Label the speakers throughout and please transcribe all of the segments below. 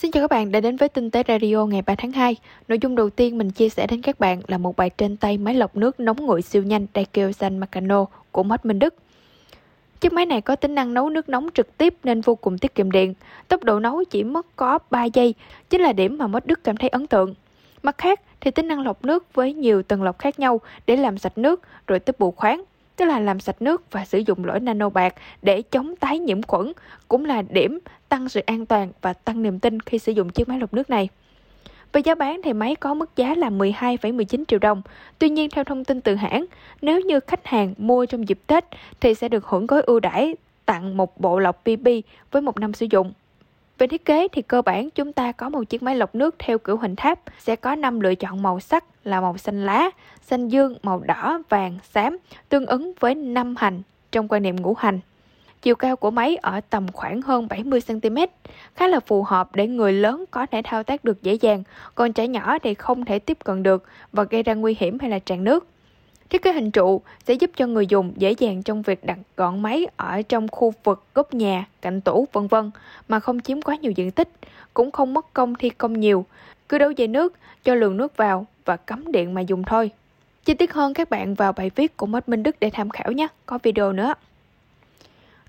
Speaker 1: Xin chào các bạn đã đến với Tinh tế Radio ngày 3 tháng 2. Nội dung đầu tiên mình chia sẻ đến các bạn là một bài trên tay máy lọc nước nóng nguội siêu nhanh Daikyo San Makano của Mod Minh Đức. Chiếc máy này có tính năng nấu nước nóng trực tiếp nên vô cùng tiết kiệm điện. Tốc độ nấu chỉ mất có 3 giây, chính là điểm mà Mod Đức cảm thấy ấn tượng. Mặt khác thì tính năng lọc nước với nhiều tầng lọc khác nhau để làm sạch nước rồi tiếp bù khoáng tức là làm sạch nước và sử dụng lõi nano bạc để chống tái nhiễm khuẩn, cũng là điểm tăng sự an toàn và tăng niềm tin khi sử dụng chiếc máy lọc nước này. Về giá bán thì máy có mức giá là 12,19 triệu đồng. Tuy nhiên theo thông tin từ hãng, nếu như khách hàng mua trong dịp Tết thì sẽ được hưởng gói ưu đãi tặng một bộ lọc PP với một năm sử dụng. Về thiết kế thì cơ bản chúng ta có một chiếc máy lọc nước theo kiểu hình tháp, sẽ có 5 lựa chọn màu sắc là màu xanh lá, xanh dương, màu đỏ, vàng, xám, tương ứng với 5 hành trong quan niệm ngũ hành. Chiều cao của máy ở tầm khoảng hơn 70cm, khá là phù hợp để người lớn có thể thao tác được dễ dàng, còn trẻ nhỏ thì không thể tiếp cận được và gây ra nguy hiểm hay là tràn nước. Thiết kế hình trụ sẽ giúp cho người dùng dễ dàng trong việc đặt gọn máy ở trong khu vực góc nhà, cạnh tủ, vân vân mà không chiếm quá nhiều diện tích, cũng không mất công thi công nhiều. Cứ đấu dây nước, cho lượng nước vào và cắm điện mà dùng thôi. Chi tiết hơn các bạn vào bài viết của Mất Minh Đức để tham khảo nhé, có video nữa.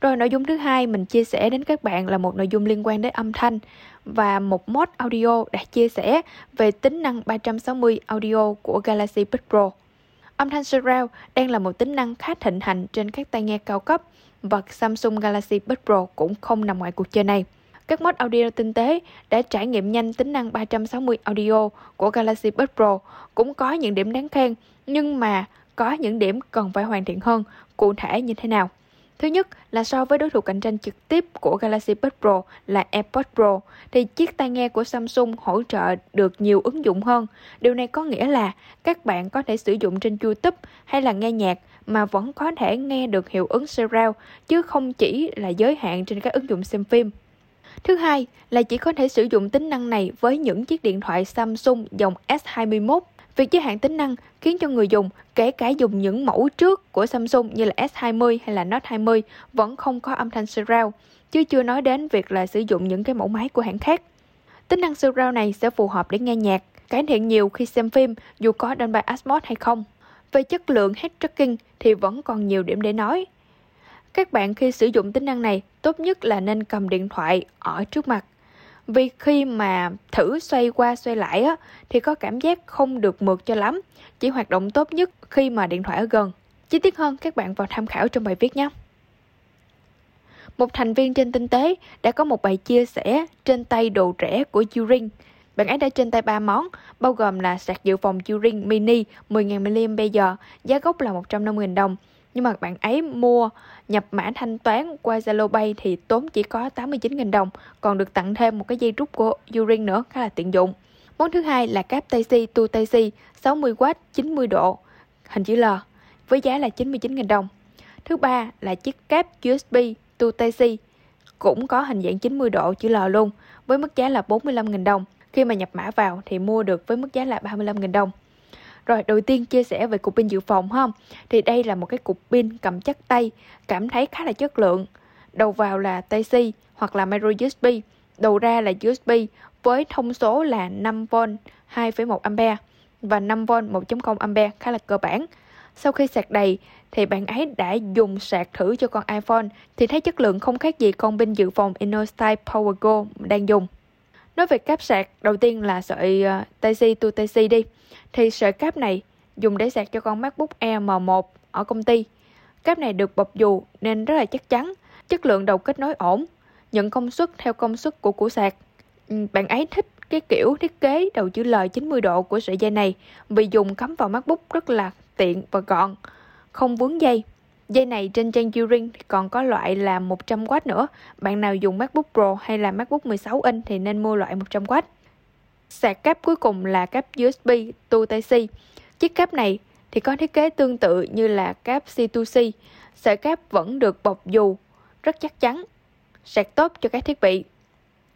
Speaker 1: Rồi nội dung thứ hai mình chia sẻ đến các bạn là một nội dung liên quan đến âm thanh và một mod audio đã chia sẻ về tính năng 360 audio của Galaxy Buds Pro. Âm thanh surround đang là một tính năng khá thịnh hành trên các tai nghe cao cấp và Samsung Galaxy Buds Pro cũng không nằm ngoài cuộc chơi này. Các mod audio tinh tế đã trải nghiệm nhanh tính năng 360 audio của Galaxy Buds Pro cũng có những điểm đáng khen, nhưng mà có những điểm cần phải hoàn thiện hơn, cụ thể như thế nào. Thứ nhất là so với đối thủ cạnh tranh trực tiếp của Galaxy Buds Pro là AirPods Pro, thì chiếc tai nghe của Samsung hỗ trợ được nhiều ứng dụng hơn. Điều này có nghĩa là các bạn có thể sử dụng trên YouTube hay là nghe nhạc mà vẫn có thể nghe được hiệu ứng surround, chứ không chỉ là giới hạn trên các ứng dụng xem phim. Thứ hai là chỉ có thể sử dụng tính năng này với những chiếc điện thoại Samsung dòng S21 Việc giới hạn tính năng khiến cho người dùng, kể cả dùng những mẫu trước của Samsung như là S20 hay là Note 20 vẫn không có âm thanh surround, chứ chưa nói đến việc là sử dụng những cái mẫu máy của hãng khác. Tính năng surround này sẽ phù hợp để nghe nhạc, cải thiện nhiều khi xem phim dù có Dolby Atmos hay không. Về chất lượng head tracking thì vẫn còn nhiều điểm để nói. Các bạn khi sử dụng tính năng này, tốt nhất là nên cầm điện thoại ở trước mặt vì khi mà thử xoay qua xoay lại á, thì có cảm giác không được mượt cho lắm, chỉ hoạt động tốt nhất khi mà điện thoại ở gần. Chi tiết hơn các bạn vào tham khảo trong bài viết nhé. Một thành viên trên tinh tế đã có một bài chia sẻ trên tay đồ rẻ của Turing. Bạn ấy đã trên tay 3 món, bao gồm là sạc dự phòng Turing Mini 10.000 mAh, giá gốc là 150.000 đồng, nhưng mà bạn ấy mua nhập mã thanh toán qua Zalo Pay thì tốn chỉ có 89.000 đồng, còn được tặng thêm một cái dây rút của Uring nữa khá là tiện dụng. Món thứ hai là cáp Taxi tu Taxi 60W 90 độ, hình chữ L, với giá là 99.000 đồng. Thứ ba là chiếc cáp USB tu Taxi cũng có hình dạng 90 độ chữ L luôn, với mức giá là 45.000 đồng. Khi mà nhập mã vào thì mua được với mức giá là 35.000 đồng. Rồi đầu tiên chia sẻ về cục pin dự phòng không? Thì đây là một cái cục pin cầm chắc tay, cảm thấy khá là chất lượng. Đầu vào là Type-C hoặc là micro USB, đầu ra là USB với thông số là 5V 2,1A và 5V 1.0A khá là cơ bản. Sau khi sạc đầy thì bạn ấy đã dùng sạc thử cho con iPhone thì thấy chất lượng không khác gì con pin dự phòng InnoStyle Power Go đang dùng. Nói về cáp sạc, đầu tiên là sợi ờ, uh, Type-C to Type-C đi. Thì sợi cáp này dùng để sạc cho con MacBook Air M1 ở công ty. Cáp này được bọc dù nên rất là chắc chắn, chất lượng đầu kết nối ổn, nhận công suất theo công suất của củ sạc. Ừ, bạn ấy thích cái kiểu thiết kế đầu chữ L 90 độ của sợi dây này vì dùng cắm vào MacBook rất là tiện và gọn, không vướng dây. Dây này trên trang Uring còn có loại là 100W nữa. Bạn nào dùng MacBook Pro hay là MacBook 16 inch thì nên mua loại 100W. Sạc cáp cuối cùng là cáp USB to Type-C. Chiếc cáp này thì có thiết kế tương tự như là cáp C2C. Sợi cáp vẫn được bọc dù, rất chắc chắn, sạc tốt cho các thiết bị.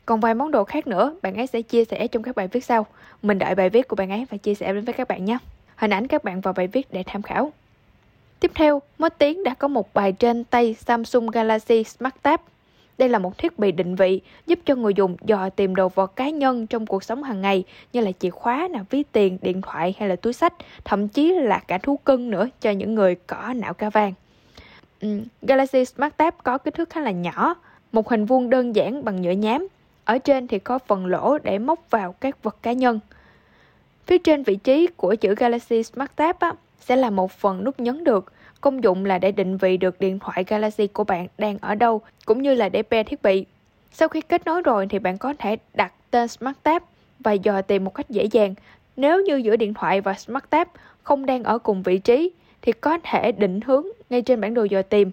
Speaker 1: Còn vài món đồ khác nữa, bạn ấy sẽ chia sẻ trong các bài viết sau. Mình đợi bài viết của bạn ấy và chia sẻ đến với các bạn nhé. Hình ảnh các bạn vào bài viết để tham khảo. Tiếp theo, mới Tiến đã có một bài trên tay Samsung Galaxy Smart Tab. Đây là một thiết bị định vị giúp cho người dùng dò tìm đồ vật cá nhân trong cuộc sống hàng ngày như là chìa khóa, là ví tiền, điện thoại hay là túi sách, thậm chí là cả thú cưng nữa cho những người có não cá vàng. Ừ, Galaxy Smart Tab có kích thước khá là nhỏ, một hình vuông đơn giản bằng nhựa nhám. Ở trên thì có phần lỗ để móc vào các vật cá nhân. Phía trên vị trí của chữ Galaxy Smart Tab á, sẽ là một phần nút nhấn được. Công dụng là để định vị được điện thoại Galaxy của bạn đang ở đâu, cũng như là để pair thiết bị. Sau khi kết nối rồi thì bạn có thể đặt tên Smart Tab và dò tìm một cách dễ dàng. Nếu như giữa điện thoại và Smart Tab không đang ở cùng vị trí thì có thể định hướng ngay trên bản đồ dò tìm.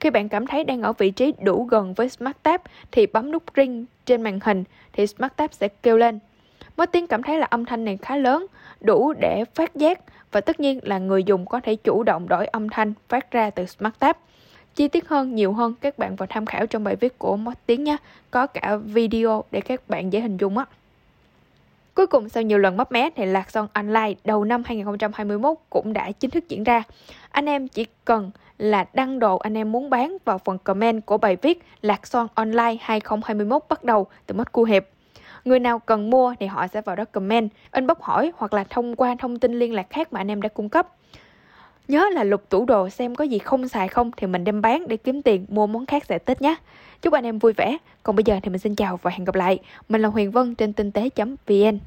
Speaker 1: Khi bạn cảm thấy đang ở vị trí đủ gần với Smart Tab thì bấm nút ring trên màn hình thì Smart Tab sẽ kêu lên. Martin tiếng cảm thấy là âm thanh này khá lớn, đủ để phát giác và tất nhiên là người dùng có thể chủ động đổi âm thanh phát ra từ Smart Tab. Chi tiết hơn, nhiều hơn các bạn vào tham khảo trong bài viết của Martin Tiếng nhé. Có cả video để các bạn dễ hình dung á. Cuối cùng sau nhiều lần mấp mé thì Lạc Son Online đầu năm 2021 cũng đã chính thức diễn ra. Anh em chỉ cần là đăng đồ anh em muốn bán vào phần comment của bài viết Lạc Son Online 2021 bắt đầu từ mất cu hiệp. Người nào cần mua thì họ sẽ vào đó comment, inbox hỏi hoặc là thông qua thông tin liên lạc khác mà anh em đã cung cấp. Nhớ là lục tủ đồ xem có gì không xài không thì mình đem bán để kiếm tiền mua món khác sẽ Tết nhé. Chúc anh em vui vẻ. Còn bây giờ thì mình xin chào và hẹn gặp lại. Mình là Huyền Vân trên tinh tế.vn.